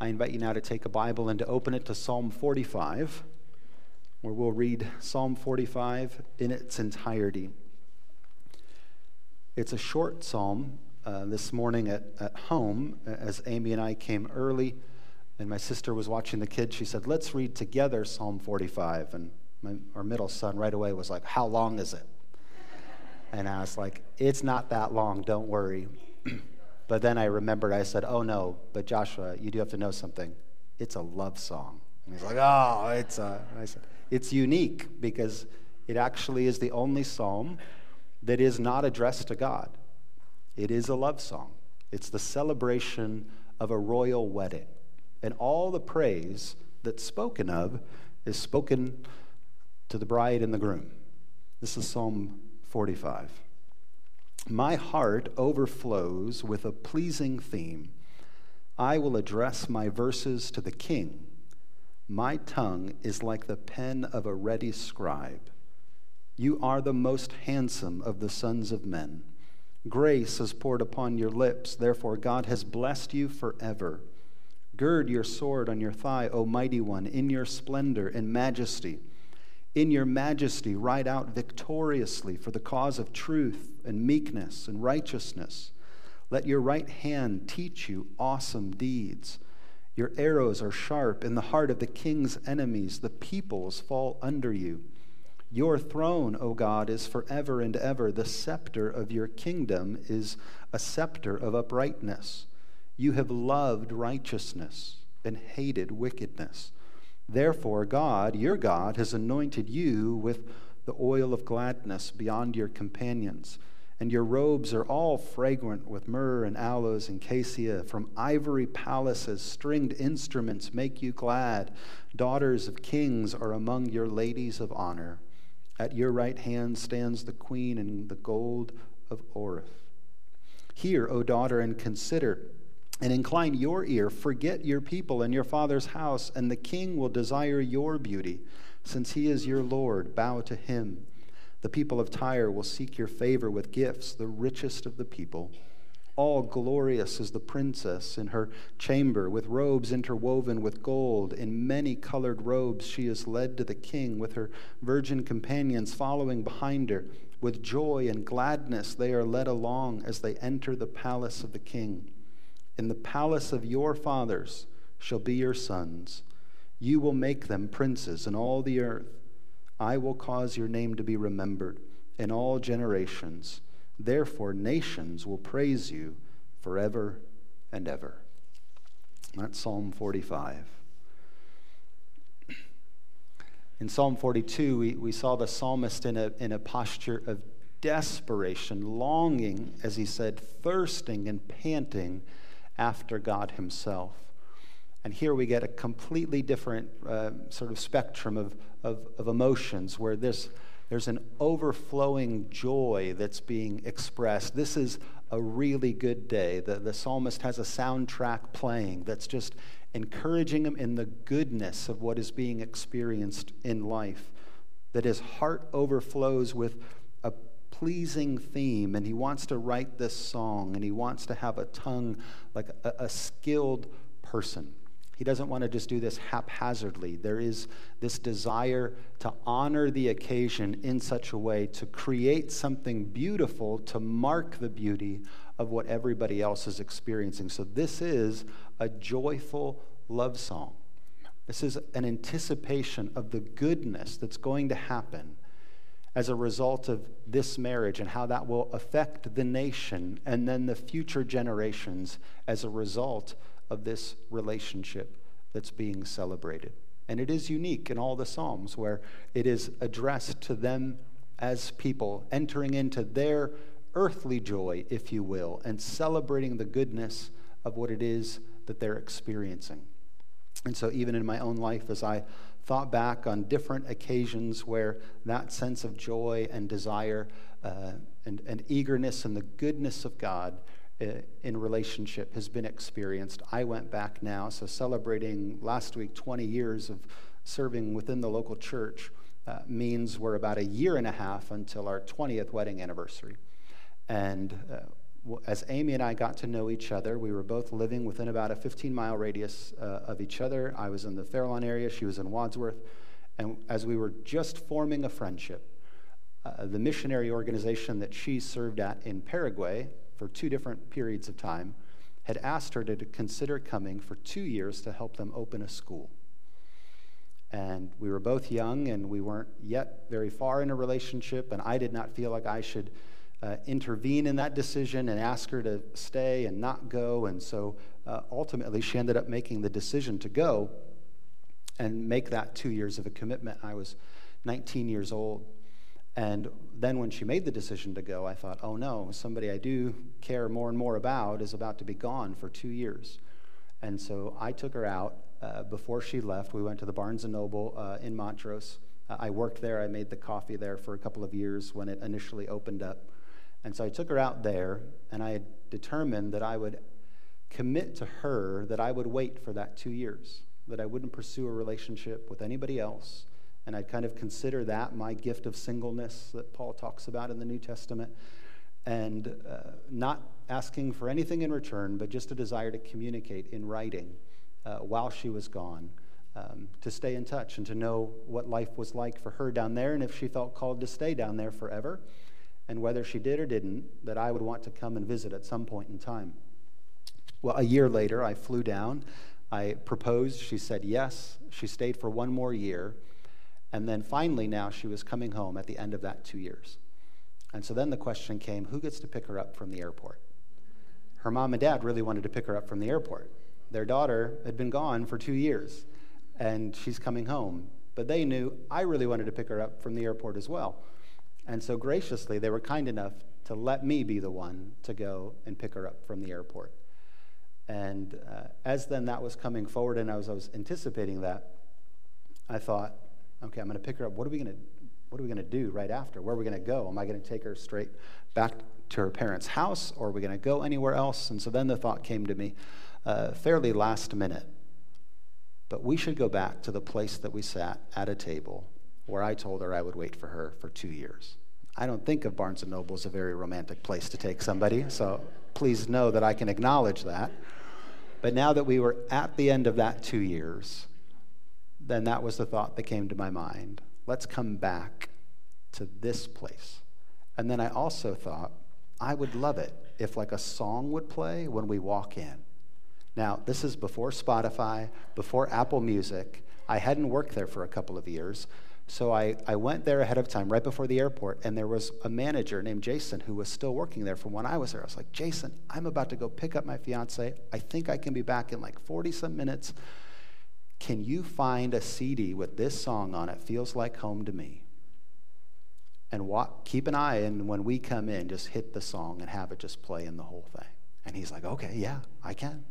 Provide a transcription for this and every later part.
I invite you now to take a Bible and to open it to Psalm 45, where we'll read Psalm 45 in its entirety. It's a short psalm. Uh, this morning at, at home, as Amy and I came early, and my sister was watching the kids, she said, Let's read together Psalm 45. And my, our middle son right away was like, How long is it? And I was like, It's not that long, don't worry. But then I remembered, I said, Oh no, but Joshua, you do have to know something. It's a love song. And he's like, Oh, it's a. I said, It's unique because it actually is the only psalm that is not addressed to God. It is a love song, it's the celebration of a royal wedding. And all the praise that's spoken of is spoken to the bride and the groom. This is Psalm 45. My heart overflows with a pleasing theme. I will address my verses to the king. My tongue is like the pen of a ready scribe. You are the most handsome of the sons of men. Grace is poured upon your lips, therefore, God has blessed you forever. Gird your sword on your thigh, O mighty one, in your splendor and majesty. In your majesty, ride out victoriously for the cause of truth and meekness and righteousness. Let your right hand teach you awesome deeds. Your arrows are sharp in the heart of the king's enemies. The peoples fall under you. Your throne, O God, is forever and ever. The scepter of your kingdom is a scepter of uprightness. You have loved righteousness and hated wickedness. Therefore, God, your God, has anointed you with the oil of gladness beyond your companions. And your robes are all fragrant with myrrh and aloes and cassia. From ivory palaces, stringed instruments make you glad. Daughters of kings are among your ladies of honor. At your right hand stands the queen in the gold of Ophir. Hear, O daughter, and consider and incline your ear. Forget your people and your father's house, and the king will desire your beauty. Since he is your Lord, bow to him. The people of Tyre will seek your favor with gifts, the richest of the people. All glorious is the princess in her chamber, with robes interwoven with gold. In many colored robes she is led to the king, with her virgin companions following behind her. With joy and gladness they are led along as they enter the palace of the king. In the palace of your fathers shall be your sons. You will make them princes in all the earth. I will cause your name to be remembered in all generations. Therefore, nations will praise you forever and ever. That's Psalm 45. In Psalm 42, we, we saw the psalmist in a, in a posture of desperation, longing, as he said, thirsting and panting after God Himself. And here we get a completely different uh, sort of spectrum of, of, of emotions where this, there's an overflowing joy that's being expressed. This is a really good day. The, the psalmist has a soundtrack playing that's just encouraging him in the goodness of what is being experienced in life, that his heart overflows with a pleasing theme, and he wants to write this song, and he wants to have a tongue like a, a skilled person. He doesn't want to just do this haphazardly. There is this desire to honor the occasion in such a way to create something beautiful to mark the beauty of what everybody else is experiencing. So, this is a joyful love song. This is an anticipation of the goodness that's going to happen as a result of this marriage and how that will affect the nation and then the future generations as a result of this relationship that's being celebrated. And it is unique in all the Psalms where it is addressed to them as people, entering into their earthly joy, if you will, and celebrating the goodness of what it is that they're experiencing. And so, even in my own life, as I thought back on different occasions where that sense of joy and desire uh, and, and eagerness and the goodness of God in relationship has been experienced. I went back now, so celebrating last week 20 years of serving within the local church uh, means we're about a year and a half until our 20th wedding anniversary. And uh, as Amy and I got to know each other, we were both living within about a 15 mile radius uh, of each other. I was in the Fairlawn area, she was in Wadsworth. And as we were just forming a friendship, uh, the missionary organization that she served at in Paraguay for two different periods of time had asked her to consider coming for two years to help them open a school. And we were both young and we weren't yet very far in a relationship, and I did not feel like I should uh, intervene in that decision and ask her to stay and not go. And so uh, ultimately, she ended up making the decision to go and make that two years of a commitment. I was 19 years old. And then when she made the decision to go, I thought, oh no, somebody I do care more and more about is about to be gone for two years. And so I took her out. Uh, before she left, we went to the Barnes & Noble uh, in Montrose. Uh, I worked there. I made the coffee there for a couple of years when it initially opened up. And so I took her out there, and I had determined that I would commit to her that I would wait for that two years, that I wouldn't pursue a relationship with anybody else. And I'd kind of consider that my gift of singleness that Paul talks about in the New Testament, and uh, not asking for anything in return, but just a desire to communicate in writing uh, while she was gone. Um, to stay in touch and to know what life was like for her down there, and if she felt called to stay down there forever, and whether she did or didn't, that I would want to come and visit at some point in time. Well, a year later, I flew down. I proposed. She said yes. She stayed for one more year. And then finally, now she was coming home at the end of that two years. And so then the question came who gets to pick her up from the airport? Her mom and dad really wanted to pick her up from the airport. Their daughter had been gone for two years, and she's coming home. But they knew I really wanted to pick her up from the airport as well. And so graciously, they were kind enough to let me be the one to go and pick her up from the airport. And uh, as then that was coming forward, and as I was anticipating that, I thought, okay, I'm going to pick her up. What are we going to what are we going to do right after? Where are we going to go? Am I going to take her straight back to her parents' house, or are we going to go anywhere else? And so then the thought came to me, uh, fairly last minute. But we should go back to the place that we sat at a table where I told her I would wait for her for two years. I don't think of Barnes & Noble as a very romantic place to take somebody, so please know that I can acknowledge that. But now that we were at the end of that two years, then that was the thought that came to my mind. Let's come back to this place. And then I also thought, I would love it if like a song would play when we walk in. Now, this is before Spotify, before Apple Music. I hadn't worked there for a couple of years. So I, I went there ahead of time, right before the airport, and there was a manager named Jason who was still working there from when I was there. I was like, Jason, I'm about to go pick up my fiance. I think I can be back in like 40 some minutes. Can you find a CD with this song on it? Feels like home to me. And walk, keep an eye, and when we come in, just hit the song and have it just play in the whole thing. And he's like, okay, yeah, I can.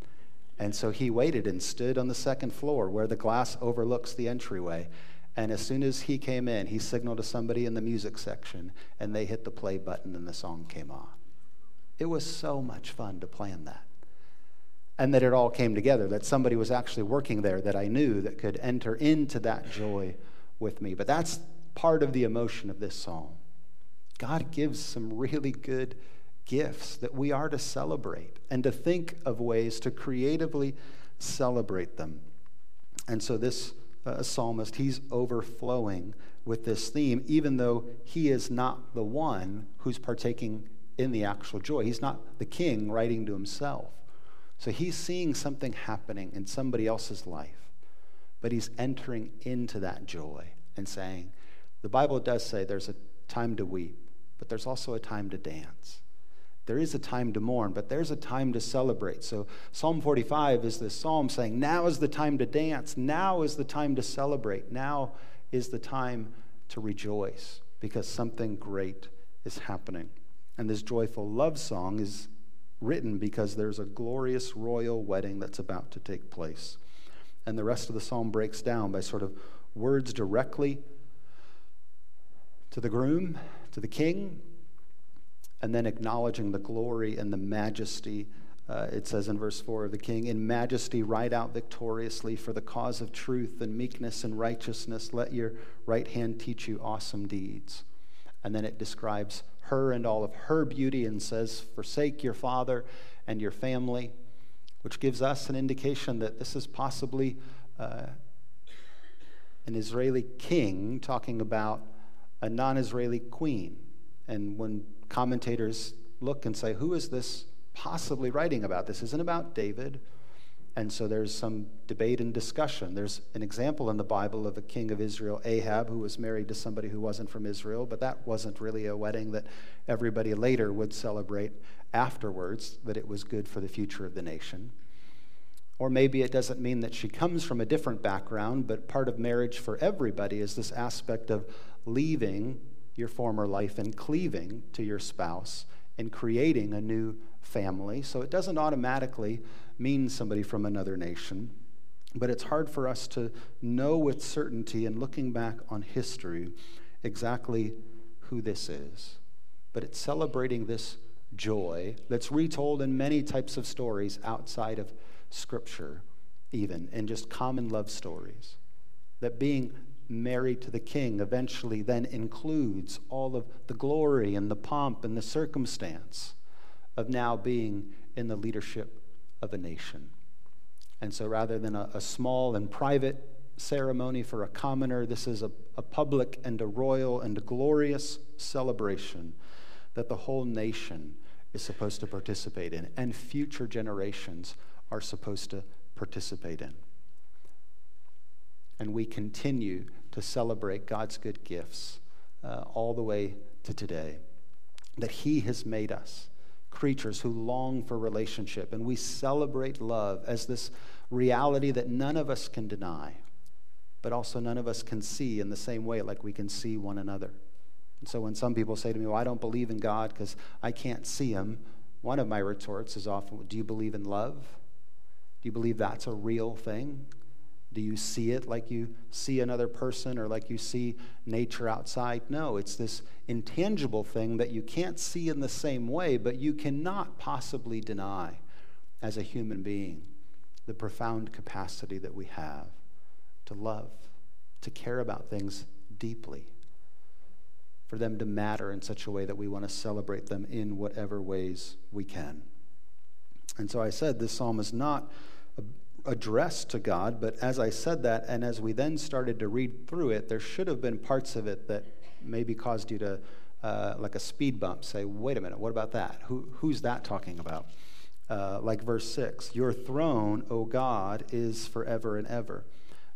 And so he waited and stood on the second floor where the glass overlooks the entryway and as soon as he came in, he signaled to somebody in the music section, and they hit the play button, and the song came on. It was so much fun to plan that. And that it all came together, that somebody was actually working there that I knew that could enter into that joy with me. But that's part of the emotion of this psalm. God gives some really good gifts that we are to celebrate and to think of ways to creatively celebrate them. And so this uh, a psalmist, he's overflowing with this theme, even though he is not the one who's partaking in the actual joy. He's not the king writing to himself. So he's seeing something happening in somebody else's life, but he's entering into that joy and saying, the Bible does say there's a time to weep, but there's also a time to dance. There is a time to mourn, but there's a time to celebrate. So, Psalm 45 is this psalm saying, Now is the time to dance. Now is the time to celebrate. Now is the time to rejoice because something great is happening. And this joyful love song is written because there's a glorious royal wedding that's about to take place. And the rest of the psalm breaks down by sort of words directly to the groom, to the king, and then acknowledging the glory and the majesty. Uh, it says in verse 4 of the king, In majesty, ride out victoriously for the cause of truth and meekness and righteousness. Let your right hand teach you awesome deeds. And then it describes her and all of her beauty and says, Forsake your father and your family, which gives us an indication that this is possibly uh, an Israeli king talking about a non Israeli queen. And when commentators look and say, Who is this possibly writing about? This isn't about David. And so there's some debate and discussion. There's an example in the Bible of a king of Israel, Ahab, who was married to somebody who wasn't from Israel, but that wasn't really a wedding that everybody later would celebrate afterwards, that it was good for the future of the nation. Or maybe it doesn't mean that she comes from a different background, but part of marriage for everybody is this aspect of leaving your former life and cleaving to your spouse and creating a new family. So it doesn't automatically mean somebody from another nation, but it's hard for us to know with certainty and looking back on history exactly who this is. But it's celebrating this joy that's retold in many types of stories outside of Scripture, even, in just common love stories. That being married to the king eventually then includes all of the glory and the pomp and the circumstance of now being in the leadership of a nation. And so rather than a, a small and private ceremony for a commoner, this is a, a public and a royal and a glorious celebration that the whole nation is supposed to participate in, and future generations are supposed to participate in. And we continue to celebrate God's good gifts uh, all the way to today. That He has made us creatures who long for relationship, and we celebrate love as this reality that none of us can deny, but also none of us can see in the same way like we can see one another. And so when some people say to me, Well, I don't believe in God because I can't see Him, one of my retorts is often, Do you believe in love? Do you believe that's a real thing? Do you see it like you see another person or like you see nature outside? No, it's this intangible thing that you can't see in the same way, but you cannot possibly deny as a human being the profound capacity that we have to love, to care about things deeply, for them to matter in such a way that we want to celebrate them in whatever ways we can. And so I said this psalm is not addressed to God, but as I said that, and as we then started to read through it, there should have been parts of it that maybe caused you to, uh, like a speed bump, say, wait a minute, what about that? Who, who's that talking about? Uh, like verse 6 Your throne, O God, is forever and ever.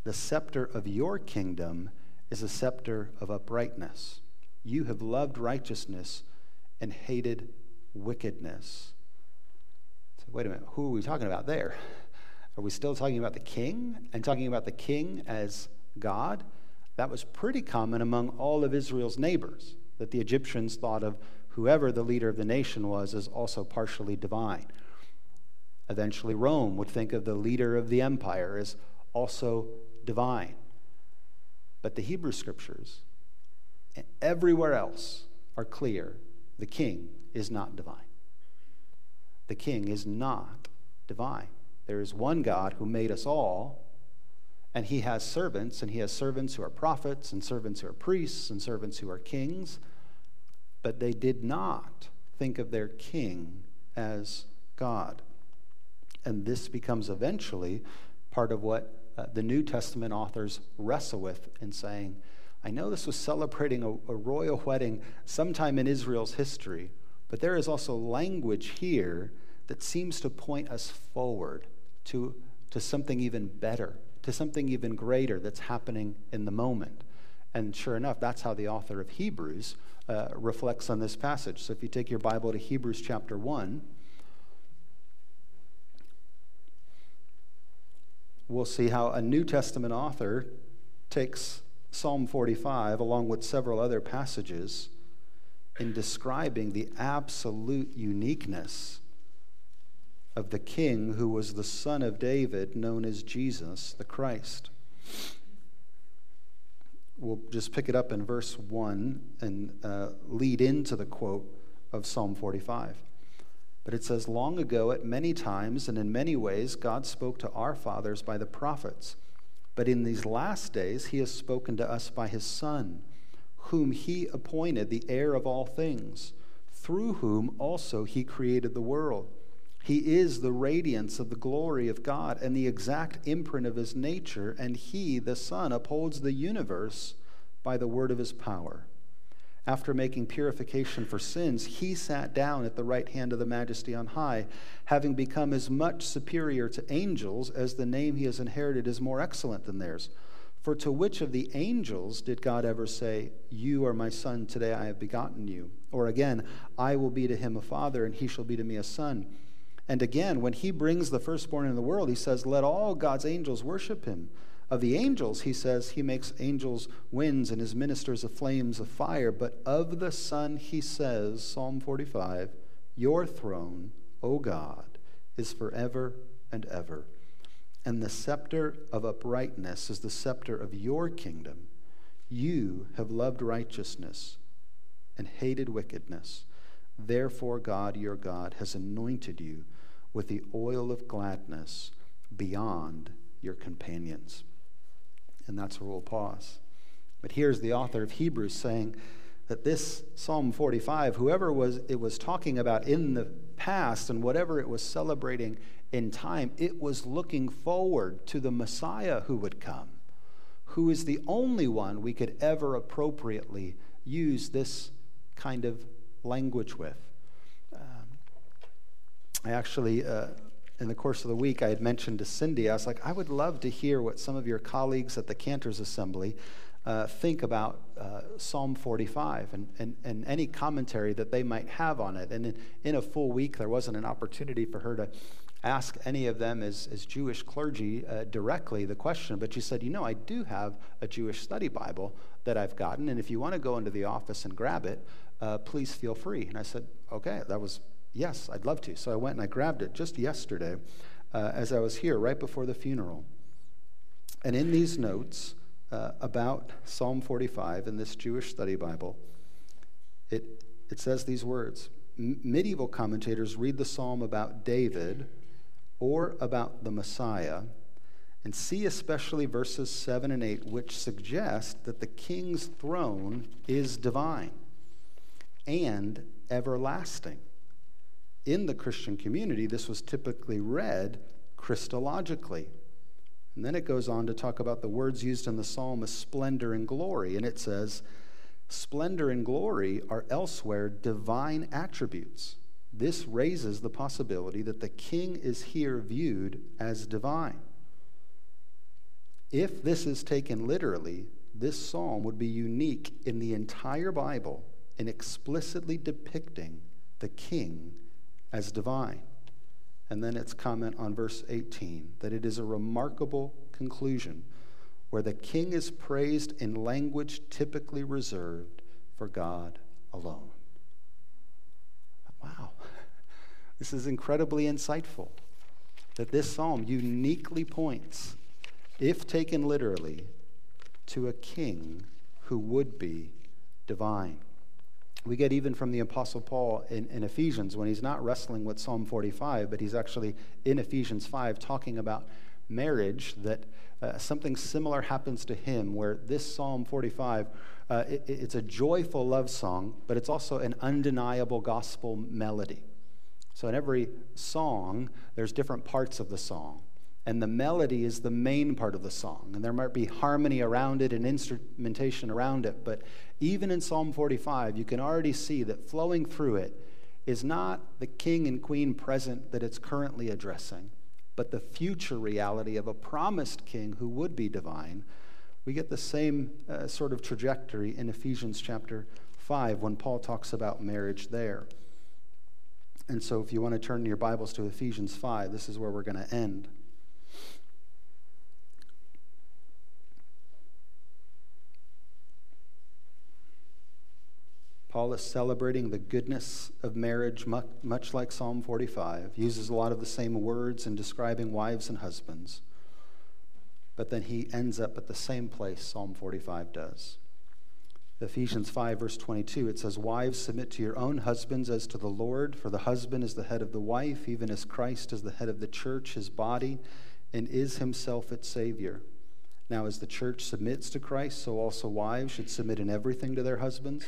The scepter of your kingdom is a scepter of uprightness. You have loved righteousness and hated wickedness. So, wait a minute, who are we talking about there? Are we still talking about the king and talking about the king as God? That was pretty common among all of Israel's neighbors, that the Egyptians thought of whoever the leader of the nation was as also partially divine. Eventually, Rome would think of the leader of the empire as also divine. But the Hebrew scriptures, everywhere else, are clear the king is not divine. The king is not divine. There is one God who made us all, and he has servants, and he has servants who are prophets, and servants who are priests, and servants who are kings. But they did not think of their king as God. And this becomes eventually part of what uh, the New Testament authors wrestle with in saying, I know this was celebrating a, a royal wedding sometime in Israel's history, but there is also language here that seems to point us forward to, to something even better, to something even greater that's happening in the moment. And sure enough, that's how the author of Hebrews uh, reflects on this passage. So if you take your Bible to Hebrews chapter 1, we'll see how a New Testament author takes Psalm 45 along with several other passages in describing the absolute uniqueness of the king who was the son of David, known as Jesus the Christ. We'll just pick it up in verse 1 and uh, lead into the quote of Psalm 45. But it says, Long ago, at many times and in many ways, God spoke to our fathers by the prophets. But in these last days, he has spoken to us by his Son, whom he appointed the heir of all things through whom also he created the world. He is the radiance of the glory of God and the exact imprint of his nature, and he, the Son, upholds the universe by the word of his power. After making purification for sins, he sat down at the right hand of the majesty on high, having become as much superior to angels as the name he has inherited is more excellent than theirs. For to which of the angels did God ever say, You are my son, today I have begotten you? Or again, I will be to him a father, and he shall be to me a son. And again, when he brings the firstborn into the world, he says, Let all God's angels worship him. Of the angels, he says, he makes angels winds and his ministers of flames of fire. But of the Son, he says, Psalm 45, Your throne, O God, is forever and ever. And the scepter of uprightness is the scepter of your kingdom. You have loved righteousness and hated wickedness. Therefore, God, your God, has anointed you with the oil of gladness beyond your companions. And that's where we'll pause. But here's the author of Hebrews saying that this Psalm 45, whoever was it was talking about in the past and whatever it was celebrating in time, it was looking forward to the Messiah who would come, who is the only one we could ever appropriately use this kind of language with. I actually, uh, in the course of the week, I had mentioned to Cindy, I was like, I would love to hear what some of your colleagues at the Cantors Assembly uh, think about uh, Psalm 45 and, and, and any commentary that they might have on it. And in, in a full week, there wasn't an opportunity for her to ask any of them as, as Jewish clergy uh, directly the question, but she said, You know, I do have a Jewish study Bible that I've gotten, and if you want to go into the office and grab it, uh, please feel free. And I said, Okay, that was Yes, I'd love to. So I went and I grabbed it just yesterday uh, as I was here, right before the funeral. And in these notes uh, about Psalm 45 in this Jewish study Bible, it, it says these words Medieval commentators read the psalm about David or about the Messiah and see especially verses 7 and 8, which suggest that the king's throne is divine and everlasting in the Christian community, this was typically read Christologically. And then it goes on to talk about the words used in the psalm as splendor and glory. And it says, splendor and glory are elsewhere divine attributes. This raises the possibility that the king is here viewed as divine. If this is taken literally, this psalm would be unique in the entire Bible in explicitly depicting the king as divine. And then its comment on verse 18 that it is a remarkable conclusion where the king is praised in language typically reserved for God alone. Wow. This is incredibly insightful that this psalm uniquely points, if taken literally, to a king who would be divine. We get even from the Apostle Paul in, in, Ephesians when he's not wrestling with Psalm 45, but he's actually in Ephesians 5 talking about marriage, that uh, something similar happens to him, where this Psalm 45, uh, it, it's a joyful love song, but it's also an undeniable gospel melody. So in every song, there's different parts of the song and the melody is the main part of the song. And there might be harmony around it and instrumentation around it, but even in Psalm 45, you can already see that flowing through it is not the king and queen present that it's currently addressing, but the future reality of a promised king who would be divine. We get the same uh, sort of trajectory in Ephesians chapter 5 when Paul talks about marriage there. And so, if you want to turn your Bibles to Ephesians 5, this is where we're going to end. Paul is celebrating the goodness of marriage, much like Psalm 45, uses a lot of the same words in describing wives and husbands. But then he ends up at the same place Psalm 45 does. Ephesians 5, verse 22, it says, Wives, submit to your own husbands as to the Lord, for the husband is the head of the wife, even as Christ is the head of the church, his body, and is himself its Savior. Now, as the church submits to Christ, so also wives should submit in everything to their husbands.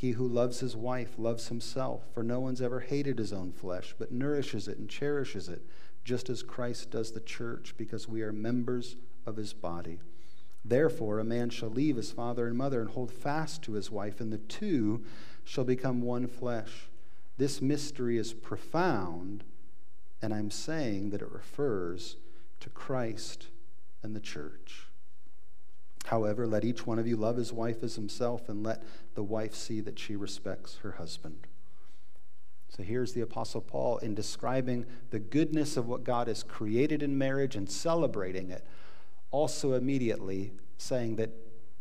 He who loves his wife loves himself, for no one's ever hated his own flesh, but nourishes it and cherishes it just as Christ does the church, because we are members of his body. Therefore, a man shall leave his father and mother and hold fast to his wife, and the two shall become one flesh. This mystery is profound, and I'm saying that it refers to Christ and the church. However, let each one of you love his wife as himself, and let the wife see that she respects her husband. So here's the Apostle Paul in describing the goodness of what God has created in marriage and celebrating it, also immediately saying that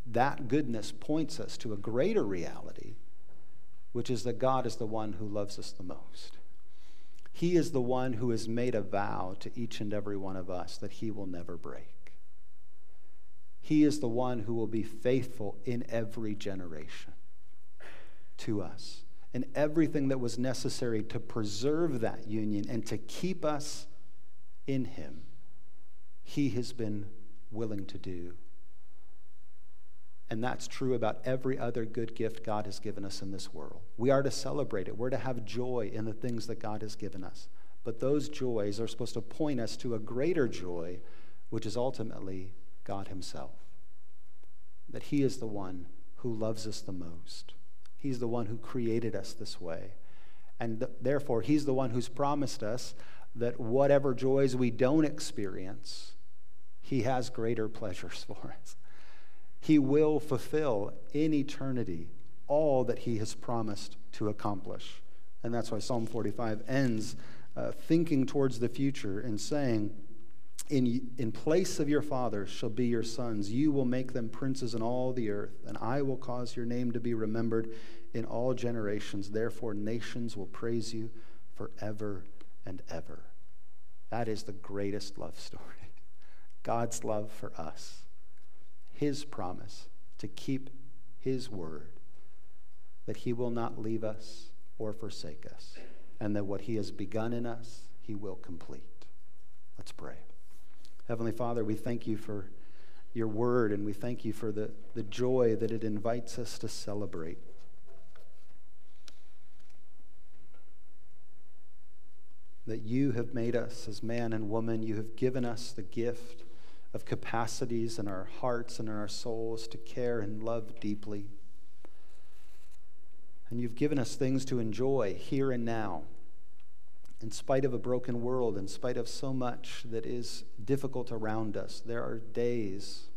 that goodness points us to a greater reality, which is that God is the one who loves us the most. He is the one who has made a vow to each and every one of us that he will never break. He is the one who will be faithful in every generation to us and everything that was necessary to preserve that union and to keep us in Him, He has been willing to do. And that's true about every other good gift God has given us in this world. We are to celebrate it, we're to have joy in the things that God has given us. But those joys are supposed to point us to a greater joy, which is ultimately God Himself. That He is the one who loves us the most. He's the one who created us this way. And th- therefore, He's the one who's promised us that whatever joys we don't experience, He has greater pleasures for us. He will fulfill in eternity all that He has promised to accomplish. And that's why Psalm 45 ends uh, thinking towards the future and saying, in, in place of your fathers shall be your sons. You will make them princes in all the earth, and I will cause your name to be remembered in all generations. Therefore, nations will praise you forever and ever. That is the greatest love story. God's love for us, His promise to keep His word, that He will not leave us or forsake us, and that what He has begun in us, He will complete. Let's pray. Heavenly Father, we thank you for your word and we thank you for the, the joy that it invites us to celebrate. That you have made us as man and woman, you have given us the gift of capacities in our hearts and in our souls to care and love deeply. And you've given us things to enjoy here and now in spite of a broken world, in spite of so much that is difficult around us, there are days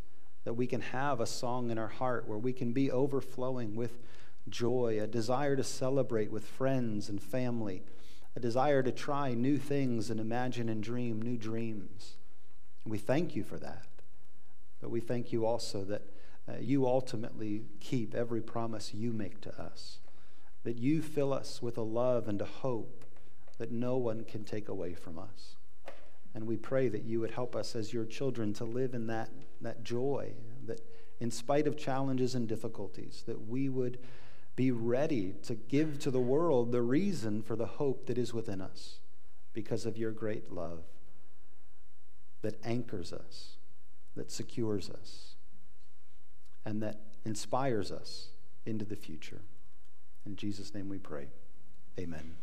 that we can have a song in our heart where we can be overflowing with joy, a desire to celebrate with friends and family, a desire to try new things and imagine and dream new dreams. We thank you for that. But we thank you also that uh, you ultimately keep every promise you make to us, that you fill us with a love and a hope that no one can take away from us. And we pray that you would help us as your children to live in that, that joy, that in spite of challenges and difficulties, that we would be ready to give to the world the reason for the hope that is within us because of your great love that anchors us, that secures us, and that inspires us into the future. In Jesus' name we pray. Amen.